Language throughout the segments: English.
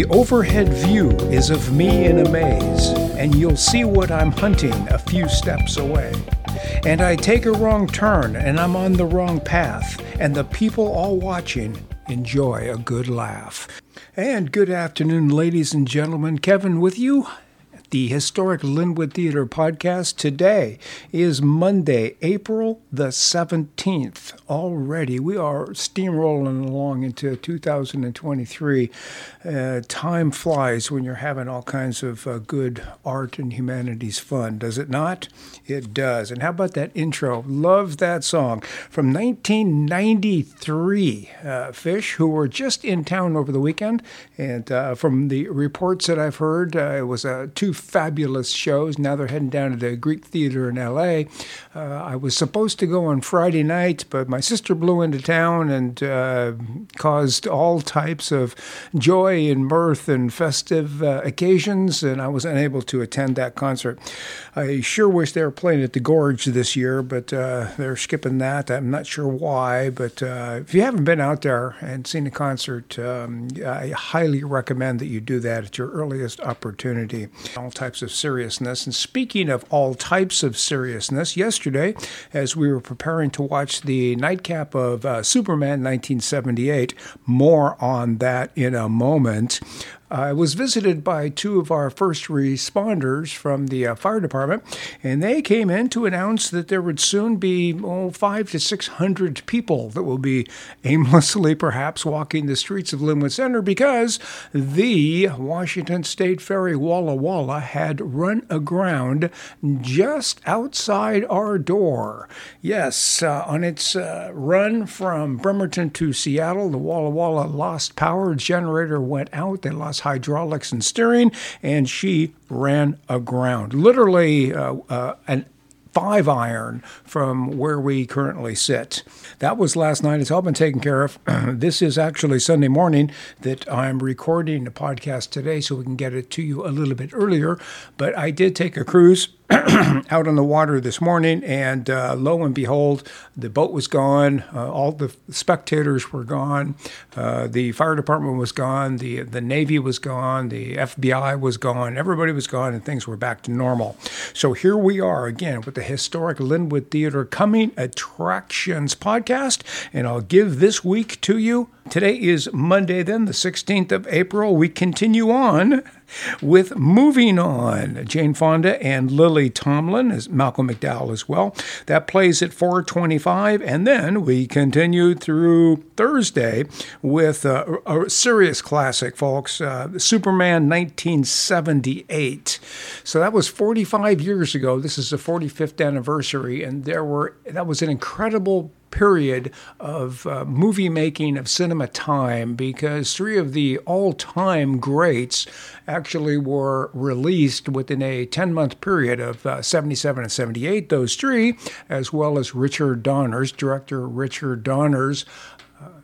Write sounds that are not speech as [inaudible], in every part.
The overhead view is of me in a maze, and you'll see what I'm hunting a few steps away. And I take a wrong turn, and I'm on the wrong path, and the people all watching enjoy a good laugh. And good afternoon, ladies and gentlemen. Kevin with you the historic Lynwood Theater podcast. Today is Monday, April the 17th. Already, we are steamrolling along into 2023. Uh, time flies when you're having all kinds of uh, good art and humanities fun, does it not? It does. And how about that intro? Love that song from 1993. Uh, Phish, who were just in town over the weekend, and uh, from the reports that I've heard, uh, it was a two fabulous shows. Now they're heading down to the Greek Theater in LA. Uh, I was supposed to go on Friday night, but my sister blew into town and uh, caused all types of joy and mirth and festive uh, occasions, and I was unable to attend that concert. I sure wish they were playing at the Gorge this year, but uh, they're skipping that. I'm not sure why, but uh, if you haven't been out there and seen a concert, um, I highly recommend that you do that at your earliest opportunity. All types of seriousness. And speaking of all types of seriousness, yesterday, as we were preparing to watch the nightcap of uh, Superman 1978, more on that in a moment. I was visited by two of our first responders from the uh, fire department, and they came in to announce that there would soon be oh, five to six hundred people that will be aimlessly, perhaps, walking the streets of Lynwood Center because the Washington State Ferry Walla Walla had run aground just outside our door. Yes, uh, on its uh, run from Bremerton to Seattle, the Walla Walla lost power. Generator went out. They lost hydraulics and steering, and she ran aground. Literally, uh, uh, an five iron from where we currently sit. That was last night. It's all been taken care of. [clears throat] this is actually Sunday morning that I'm recording the podcast today so we can get it to you a little bit earlier. But I did take a cruise [clears throat] out on the water this morning, and uh, lo and behold, the boat was gone. Uh, all the spectators were gone. Uh, the fire department was gone. The the Navy was gone. The FBI was gone. Everybody was gone, and things were back to normal. So here we are again with the historic Lynwood Theater coming attractions podcast, and I'll give this week to you. Today is Monday, then the 16th of April. We continue on with Moving On. Jane Fonda and Lily Tomlin, as Malcolm McDowell as well. That plays at 425. And then we continue through Thursday with a, a serious classic, folks uh, Superman 1978. So that was 45 years ago. This is the 45th anniversary. And there were, that was an incredible period of uh, movie making of cinema time because three of the all time greats actually were released within a 10 month period of uh, 77 and 78, those three, as well as Richard Donner's, director Richard Donner's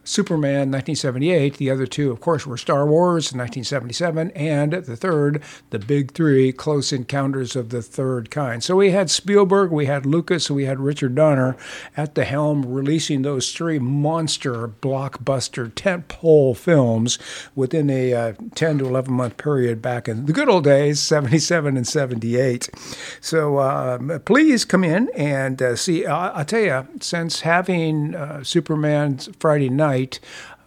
Superman 1978. The other two, of course, were Star Wars 1977, and the third, the big three, Close Encounters of the Third Kind. So we had Spielberg, we had Lucas, we had Richard Donner at the helm releasing those three monster blockbuster tentpole films within a uh, 10 to 11 month period back in the good old days, 77 and 78. So uh, please come in and uh, see. I'll tell you, since having uh, Superman Friday night,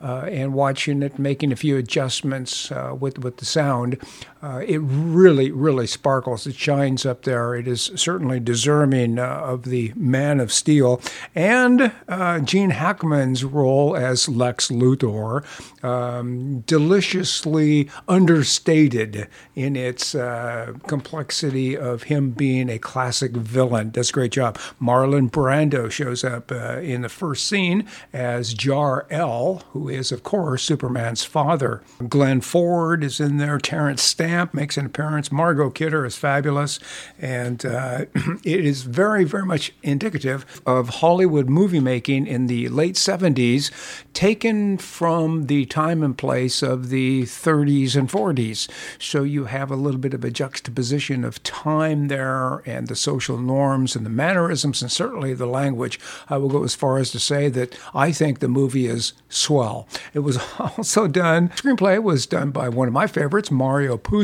uh, and watching it, making a few adjustments uh, with with the sound, uh, it really, really sparkles. It shines up there. It is certainly deserving uh, of the Man of Steel and uh, Gene Hackman's role as Lex Luthor, um, deliciously understated in its uh, complexity of him being a classic villain. Does a great job. Marlon Brando shows up in the first scene as Jor El, who is, of course, Superman's father. Glenn Ford is in there. Terence Stamp makes an appearance. Margot Kidder is fabulous. And uh, [clears throat] it is very, very much indicative of Hollywood movie making in the late 70s, taken from the time and place of the 30s and 40s. So you have a little bit of a juxtaposition of time there and the social norms and the mannerisms and certainly the language. I will go as far as to say that I think the movie is swell. It was [laughs] also done, screenplay was done by one of my favorites, Mario Puzo,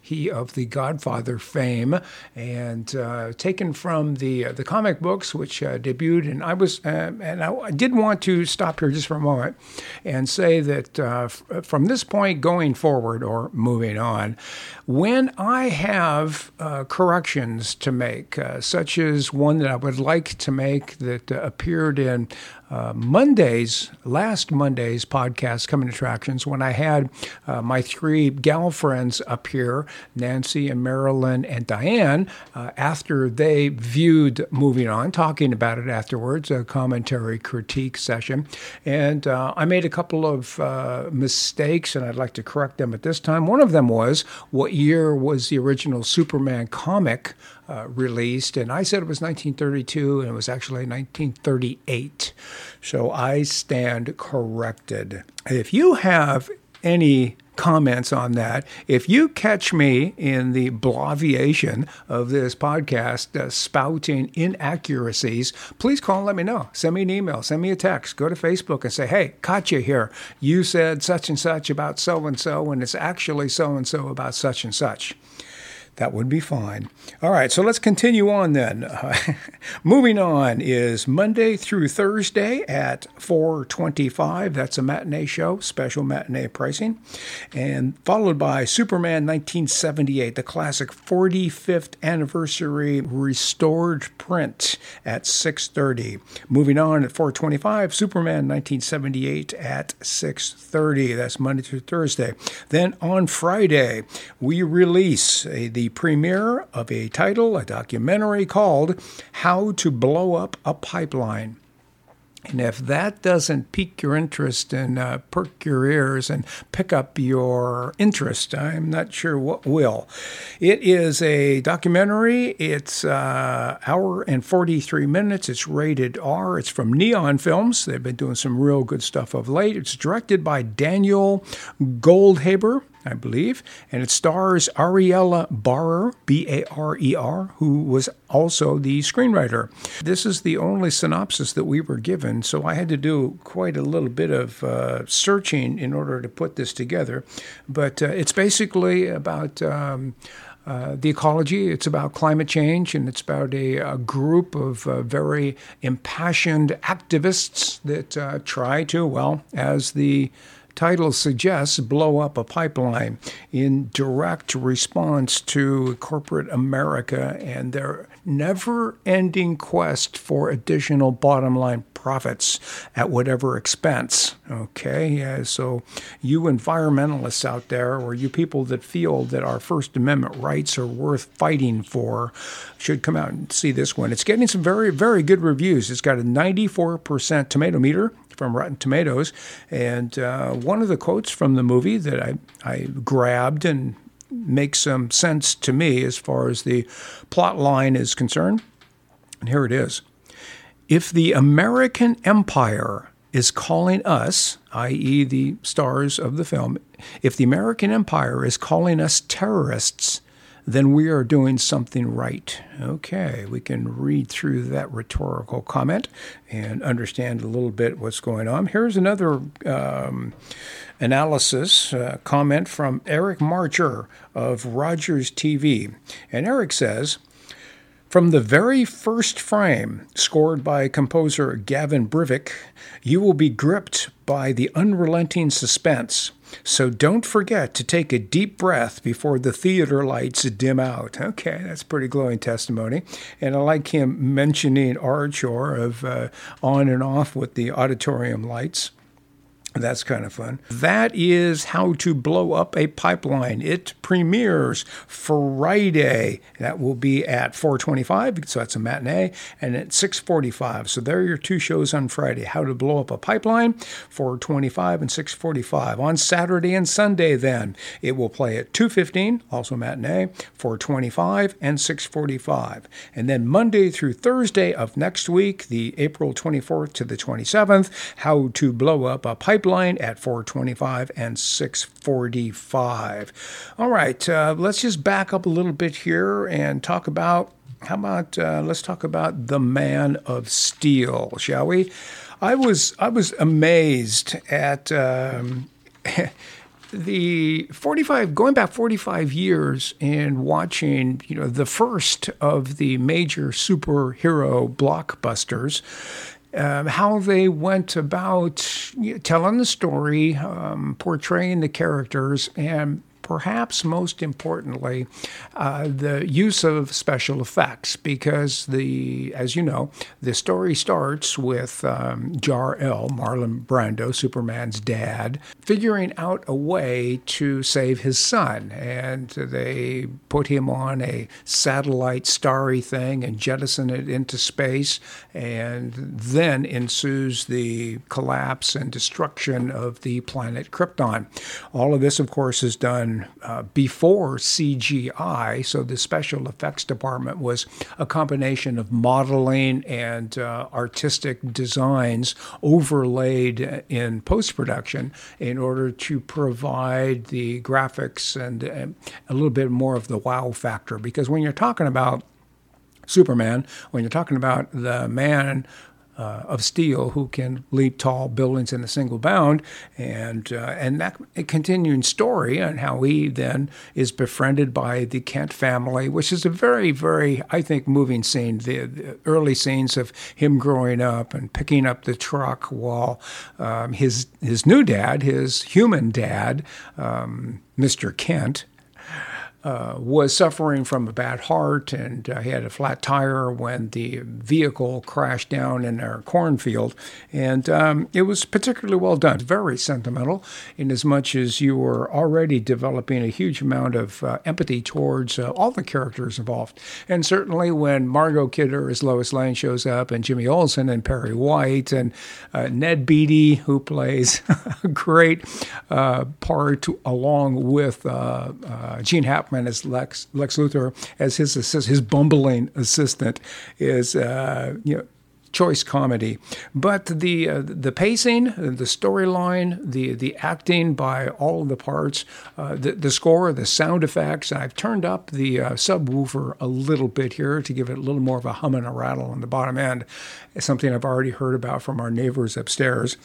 he of the Godfather fame, and uh, taken from the uh, the comic books, which uh, debuted. And I was, uh, and I, did want to stop here just for a moment and say that f- from this point going forward, or moving on, when I have corrections to make, such as one that I would like to make that appeared in uh, Monday's, last Monday's podcast, Coming Attractions, when I had uh, my three gal friends up here, Nancy and Marilyn and Diane, uh, after they viewed Moving On, talking about it afterwards, a commentary critique session. And uh, I made a couple of uh, mistakes, and I'd like to correct them at this time. One of them was what year was the original Superman comic? Uh, released, and I said it was 1932, and it was actually 1938. So I stand corrected. If you have any comments on that. If you catch me in the bloviation of this podcast uh, spouting inaccuracies, please call and let me know. Send me an email, send me a text, go to Facebook and say, hey, caught you here. You said such and such about so and so, and it's actually so and so about such and such. That would be fine. All right, so let's continue on then. Uh, [laughs] moving on is Monday through Thursday at 4:25. That's a matinee show, special matinee pricing, and followed by Superman 1978, the classic 45th anniversary restored print at 6:30. Moving on at 4:25, Superman 1978 at 6:30. That's Monday through Thursday. Then on Friday, we release a, the premiere of a title, a documentary called How to Blow Up a Pipeline. And if that doesn't pique your interest and uh, perk your ears and pick up your interest, I'm not sure what will. It is a documentary. It's uh, hour and 43 minutes. It's rated R. It's from Neon Films. They've been doing some real good stuff of late. It's directed by Daniel Goldhaber. I believe, and it stars Ariela Barer, B A R E R, who was also the screenwriter. This is the only synopsis that we were given, so I had to do quite a little bit of uh, searching in order to put this together. But uh, it's basically about. Um, uh, the ecology. It's about climate change, and it's about a, a group of uh, very impassioned activists that uh, try to, well, as the title suggests, blow up a pipeline in direct response to corporate America and their never ending quest for additional bottom line profits at whatever expense. Okay, so you environmentalists out there, or you people that feel that our First Amendment rights are worth fighting for, should come out and see this one. It's getting some very, very good reviews. It's got a 94% tomato meter from Rotten Tomatoes. And uh, one of the quotes from the movie that I, I grabbed and makes some sense to me as far as the plot line is concerned. And here it is If the American empire is calling us, i.e., the stars of the film, if the American empire is calling us terrorists, then we are doing something right. Okay, we can read through that rhetorical comment and understand a little bit what's going on. Here's another um, analysis uh, comment from Eric Marcher of Rogers TV. And Eric says, from the very first frame, scored by composer Gavin Brivik, you will be gripped by the unrelenting suspense. So don't forget to take a deep breath before the theater lights dim out. Okay, that's pretty glowing testimony. And I like him mentioning Archer of uh, on and off with the auditorium lights. That's kind of fun. That is how to blow up a pipeline. It premieres Friday. That will be at 4:25, so that's a matinee, and at 6:45. So there are your two shows on Friday: How to Blow Up a Pipeline, 4:25 and 6:45. On Saturday and Sunday, then it will play at 2:15, also matinee, 4:25 and 6:45. And then Monday through Thursday of next week, the April 24th to the 27th, How to Blow Up a Pipeline pipeline at 425 and 645. All right, uh, let's just back up a little bit here and talk about how about uh, let's talk about the Man of Steel, shall we? I was I was amazed at um, [laughs] the 45 going back 45 years and watching you know the first of the major superhero blockbusters um, how they went about telling the story, um, portraying the characters, and perhaps most importantly, uh, the use of special effects, because the, as you know, the story starts with um, Jor-El, Marlon Brando, Superman's dad, figuring out a way to save his son, and they put him on a satellite starry thing and jettison it into space, and then ensues the collapse and destruction of the planet Krypton. All of this, of course, is done uh, before CGI. So the special effects department was a combination of modeling and uh, artistic designs overlaid in post production in order to provide the graphics and, and a little bit more of the wow factor. Because when you're talking about Superman, when you're talking about the man uh, of steel who can leap tall buildings in a single bound, and uh, and that continuing story on how he then is befriended by the Kent family, which is a very very I think moving scene. The, the early scenes of him growing up and picking up the truck while um, his his new dad, his human dad, um, Mr. Kent, uh, was suffering from a bad heart and uh, had a flat tire when the vehicle crashed down in our cornfield. And um, it was particularly well done, very sentimental, in as much as you were already developing a huge amount of uh, empathy towards uh, all the characters involved. And certainly when Margot Kidder as Lois Lane shows up, and Jimmy Olsen and Perry White, and uh, Ned Beatty, who plays [laughs] a great part along with Gene Hackman as Lex Lex Luthor as his assist, his bumbling assistant is uh, you know choice comedy. But the uh, the pacing, the storyline, the the acting by all of the parts, uh, the the score, the sound effects. I've turned up the uh, subwoofer a little bit here to give it a little more of a hum and a rattle on the bottom end. It's something I've already heard about from our neighbors upstairs.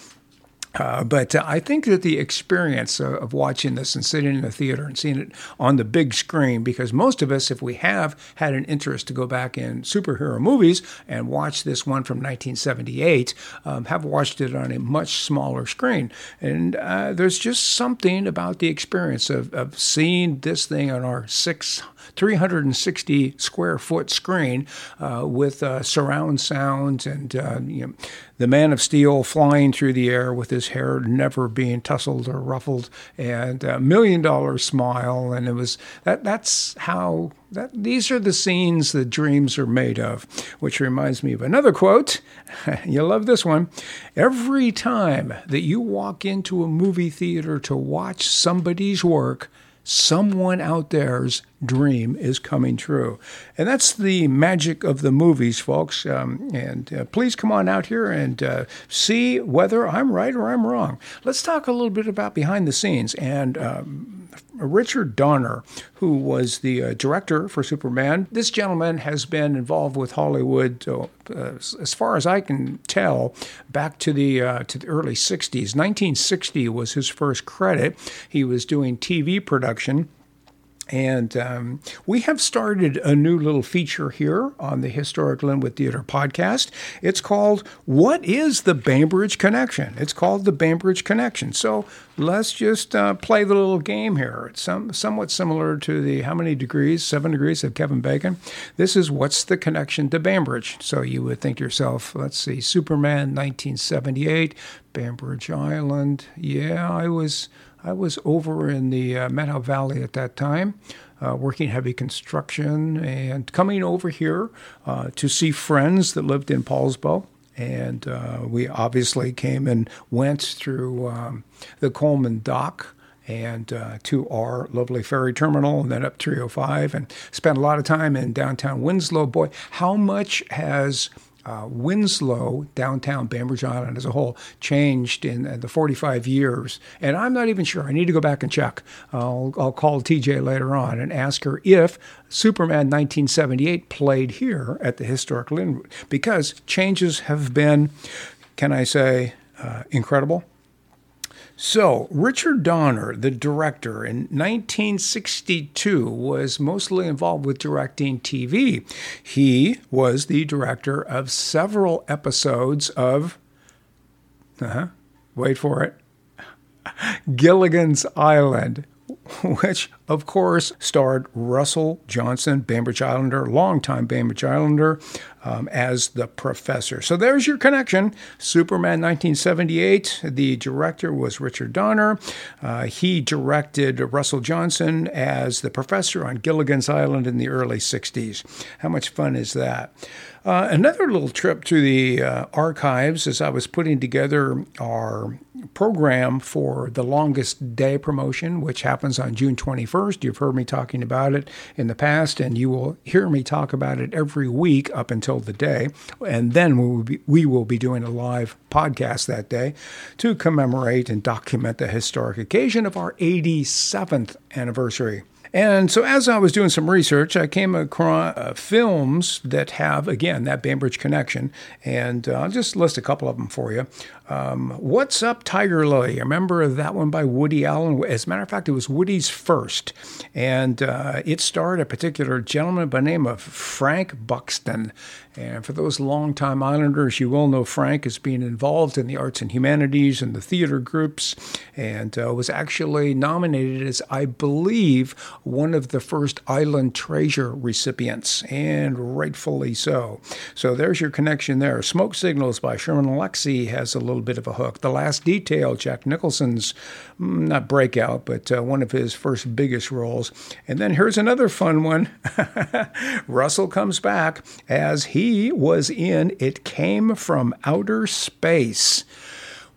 Uh, but uh, I think that the experience of, watching this and sitting in the theater and seeing it on the big screen, because most of us, if we have had an interest to go back in superhero movies and watch this one from 1978, um, have watched it on a much smaller screen. And uh, there's just something about the experience of, of seeing this thing on our six 360 square foot screen uh, with uh, surround sound and uh, you know, the Man of Steel flying through the air with his hair never being tousled or ruffled, and a million dollar smile. And it was that. That's how. That, these are the scenes that dreams are made of, which reminds me of another quote. [laughs] You'll love this one. Every time that you walk into a movie theater to watch somebody's work, someone out there's dream is coming true. And that's the magic of the movies, folks. Um, and uh, please come on out here and uh, see whether I'm right or I'm wrong. Let's talk a little bit about behind the scenes. And um, Richard Donner, who was the uh, director for Superman, this gentleman has been involved with Hollywood, uh, as far as I can tell, back to the uh, to the early '60s. 1960 was his first credit. He was doing TV production and um, we have started a new little feature here on the Historic Lynwood Theater podcast. It's called What is the Bainbridge Connection? It's called the Bainbridge Connection. So let's just uh, play the little game here. It's some, somewhat similar to the How Many Degrees? Seven Degrees of Kevin Bacon. This is What's the Connection to Bainbridge? So you would think to yourself, let's see, Superman 1978, Bainbridge Island. Yeah, I was. I was over in the uh, Valley at that time, uh, working heavy construction and coming over here uh, to see friends that lived in Poulsbo. And uh, we obviously came and went through um, the Coleman Dock and uh, to our lovely ferry terminal and then up 305 and spent a lot of time in downtown Winslow. Boy, how much has uh, Winslow, downtown Bainbridge Island as a whole, changed in the 45 years. And I'm not even sure. I need to go back and check. I'll, I'll call TJ later on and ask her if Superman 1978 played here at the historic Lynwood, because changes have been can I say, uh, incredible. So, Richard Donner, the director, in 1962 was mostly involved with directing TV. He was the director of several episodes of, uh-huh, wait for it, [laughs] Gilligan's Island, which of course starred Russell Johnson, Bainbridge Islander, longtime Bainbridge Islander, um, as the professor. So there's your connection. Superman 1978. The director was Richard Donner. Uh, he directed Russell Johnson as the professor on Gilligan's Island in the early 60s. How much fun is that? Uh, another little trip to the uh, archives as I was putting together our program for the longest day promotion, which happens on June 21st. You've heard me talking about it in the past, and you will hear me talk about it every week up until the day. And then we will be, we will be doing a live podcast that day to commemorate and document the historic occasion of our 87th anniversary. And so, as I was doing some research, I came across uh, films that have, again, that Bainbridge connection. And uh, I'll just list a couple of them for you. Um, What's Up, Tiger Lily? Remember that one by Woody Allen. As a matter of fact, it was Woody's first. And uh, it starred a particular gentleman by the name of Frank Buxton. And for those longtime Islanders, you will know Frank as being involved in the arts and humanities and the theater groups, and uh, was actually nominated as, I believe, one of the first Island Treasure recipients, and rightfully so. So there's your connection there. Smoke Signals by Sherman Alexie has a little bit of a hook. The Last Detail, Jack Nicholson's mm, not breakout, but uh, one of his first biggest roles. And then here's another fun one. [laughs] Russell comes back as he was in It Came from Outer Space.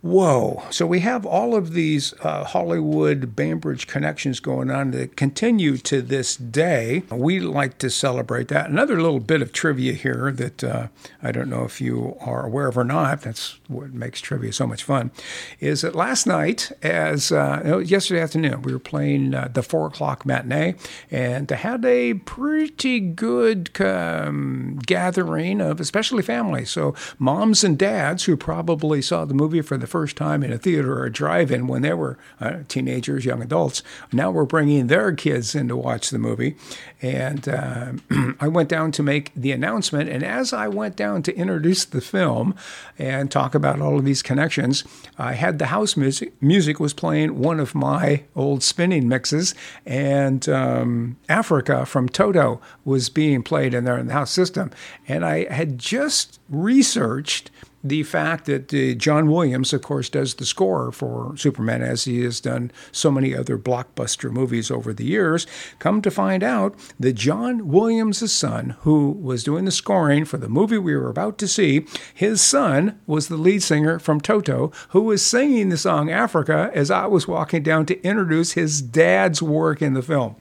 Whoa. So we have all of these uh, Hollywood Bainbridge connections going on that continue to this day. We like to celebrate that. Another little bit of trivia here that uh, I don't know if you are aware of or not, that's what makes trivia so much fun, is that last night, as uh, yesterday afternoon, we were playing uh, the four o'clock matinee and had a pretty good um, gathering of especially families. So moms and dads who probably saw the movie for the first time in a theater or a drive-in when they were uh, teenagers, young adults. Now we're bringing their kids in to watch the movie, and uh, [clears throat] I went down to make the announcement. And as I went down to introduce the film and talk about all of these connections, I had the house music. Music was playing one of my old spinning mixes, and um, Africa from Toto was being played in there in the house system. And I had just researched the fact that uh, John Williams, of course, does the score for Superman, as he has done so many other blockbuster movies over the years, come to find out that John Williams' son, who was doing the scoring for the movie we were about to see, his son was the lead singer from Toto, who was singing the song Africa as I was walking down to introduce his dad's work in the film.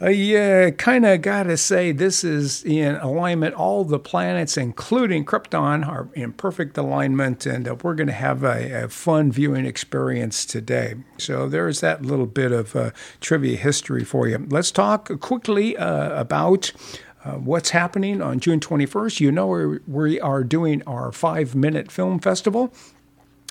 Uh, yeah, kind of got to say this is in alignment. All the planets, including Krypton, are in perfect alignment, and uh, we're going to have a, a, fun viewing experience today. So there's that little bit of uh, trivia history for you. Let's talk quickly uh, about. Uh, what's happening on June 21st? You know, we are doing our five minute film festival.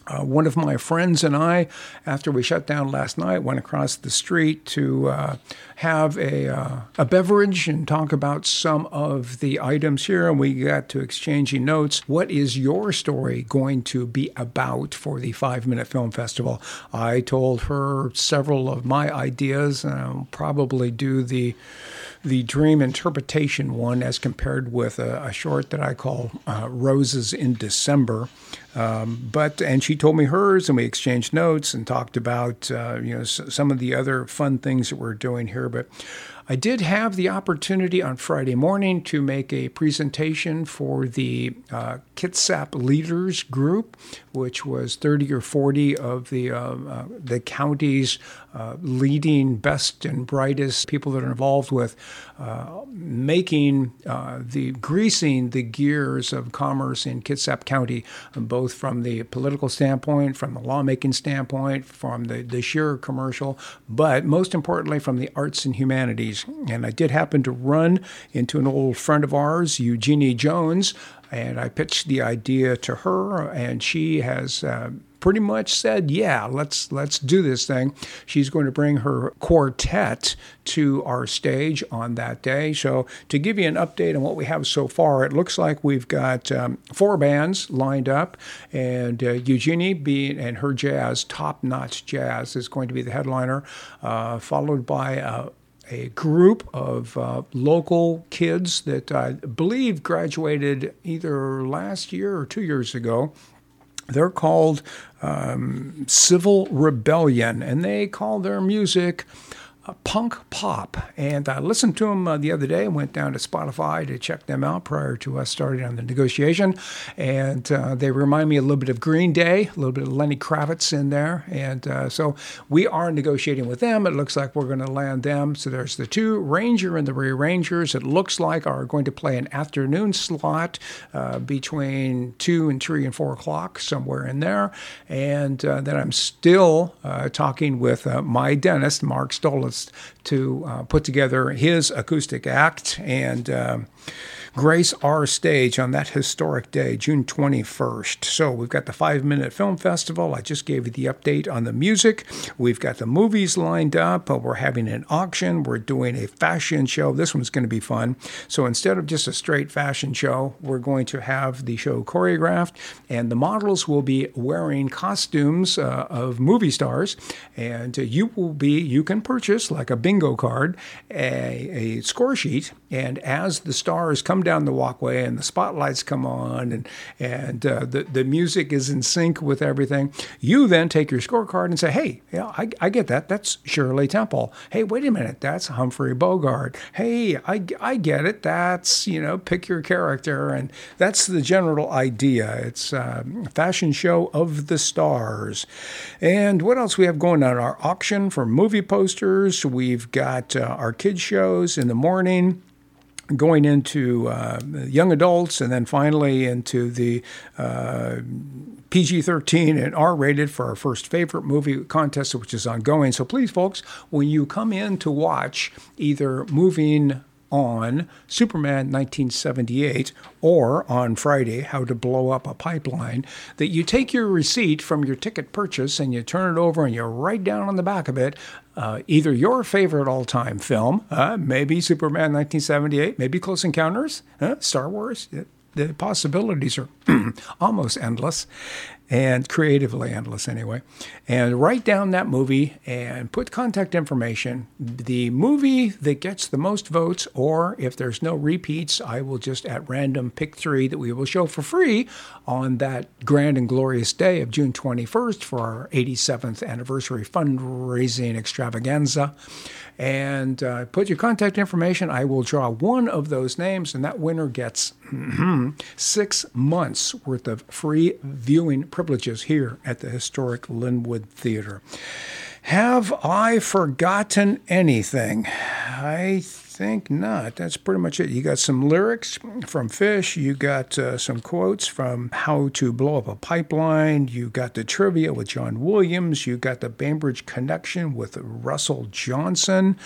Uh, one of my friends and I, after we shut down last night, went across the street to uh, have a, uh, a beverage and talk about some of the items here. And we got to exchanging notes. What is your story going to be about for the Five Minute Film Festival? I told her several of my ideas, and I'll probably do the the dream interpretation one as compared with a, a short that I call uh, Roses in December. Um, but and she told me hers, and we exchanged notes and talked about uh, you know s- some of the other fun things that we're doing here. But I did have the opportunity on Friday morning to make a presentation for the uh, Kitsap Leaders Group, which was 30 or 40 of the uh, uh, the county's uh, leading best and brightest people that are involved with uh, making uh, the greasing the gears of commerce in Kitsap County, both from the political standpoint, from the lawmaking standpoint, from the, the sheer commercial, but most importantly from the arts and humanities. And I did happen to run into an old friend of ours, Eugenie Jones, and I pitched the idea to her, and she has. Uh, pretty much said, "Yeah, let's let's do this thing." She's going to bring her quartet to our stage on that day. So, to give you an update on what we have so far, it looks like we've got um, four bands lined up, and uh, Eugenie being and her jazz, top notch jazz, is going to be the headliner, uh, followed by. Uh, a group of uh, local kids that I believe graduated either last year or two years ago. They're called um, Civil Rebellion, and they call their music punk pop. And I listened to them uh, the other day. And went down to Spotify to check them out prior to us starting on the negotiation. And uh, they remind me a little bit of Green Day, a little bit of Lenny Kravitz in there. And uh, so we are negotiating with them. It looks like we're going to land them. So there's the two Ranger and the Rearrangers. It looks like are going to play an afternoon slot uh, between two and three and four o'clock, somewhere in there. And uh, then I'm still talking with my dentist, Mark Stolitz to uh, put together his acoustic act and. Um, grace our stage on that historic day, June 21st. So we've got the Five Minute Film Festival. I just gave you the update on the music. We've got the movies lined up. We're having an auction. We're doing a fashion show. This one's going to be fun. So instead of just a straight fashion show, we're going to have the show choreographed, and the models will be wearing costumes uh, of movie stars. And uh, you will be, you can purchase like a bingo card, a, a score sheet, and as the stars come down the walkway and the spotlights come on and and uh, the the music is in sync with everything. You then take your scorecard and say, "Hey, yeah, I, I get that. That's Shirley Temple. Hey, wait a minute, that's Humphrey Bogart. Hey, I, I get it. That's you know, pick your character, and that's the general idea. It's a fashion show of the stars. And what else we have going on? Our auction for movie posters. We've got uh, our kids shows in the morning going into uh, young adults and then finally into the uh, PG 13 and R rated for our first favorite movie contest, which is ongoing. So please, folks, when you come in to watch either moving on Superman 1978 or on Friday, How to Blow Up a Pipeline, that you take your receipt from your ticket purchase and you turn it over and you write down on the back of it uh, either your favorite all time film, uh, maybe Superman 1978, maybe Close Encounters, uh, Star Wars. The possibilities are [clears throat] almost endless and creatively endless anyway. And write down that movie and put contact information. The movie that gets the most votes, or if there's no repeats, I will just at random pick three that we will show for free on that grand and glorious day of June 21st for our 87th anniversary fundraising extravaganza and uh, put your contact information. I will draw one of those names, and that winner gets Mm-hmm. six months worth of free viewing privileges here at the historic Lynwood Theater. Have I forgotten anything? I think not. That's pretty much it. You got some lyrics from Phish. You got uh, some quotes from How to Blow Up a Pipeline. You got the trivia with John Williams. You got the Bainbridge connection with Russell Johnson.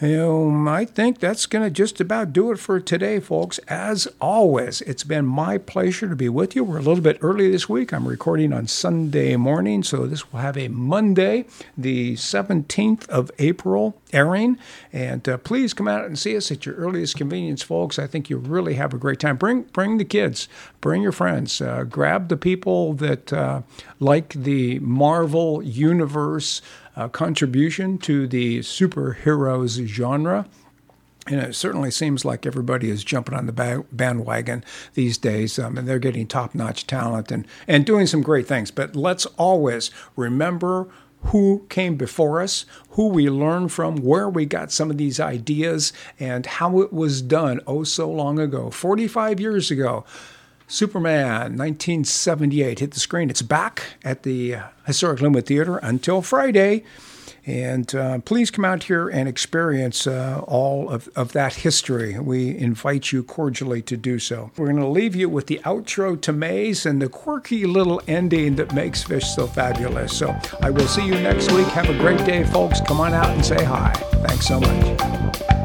You know, I think that's going to just about do it for today, folks. As always, it's been my pleasure to be with you. We're a little bit early this week. I'm recording on Sunday morning, so this will have a Monday, the 17th of April airing. And uh, please come out and see us at your earliest convenience, folks. I think you'll really have a great time. Bring bring the kids, bring your friends, uh, grab the people that uh, like the Marvel universe uh, contribution to the superheroes genre. And it certainly seems like everybody is jumping on the bandwagon these days, um, and they're getting top notch talent and, and doing some great things. But let's always remember who came before us, who we learned from, where we got some of these ideas, and how it was done oh so long ago 45 years ago. Superman 1978 hit the screen. It's back at the uh, Historic Lynwood Theater until Friday. And uh, please come out here and experience uh, all of, of that history. We invite you cordially to do so. We're going to leave you with the outro to Maze and the quirky little ending that makes Phish so fabulous. So I will see you next week. Have a great day, folks. Come on out and say hi. Thanks so much.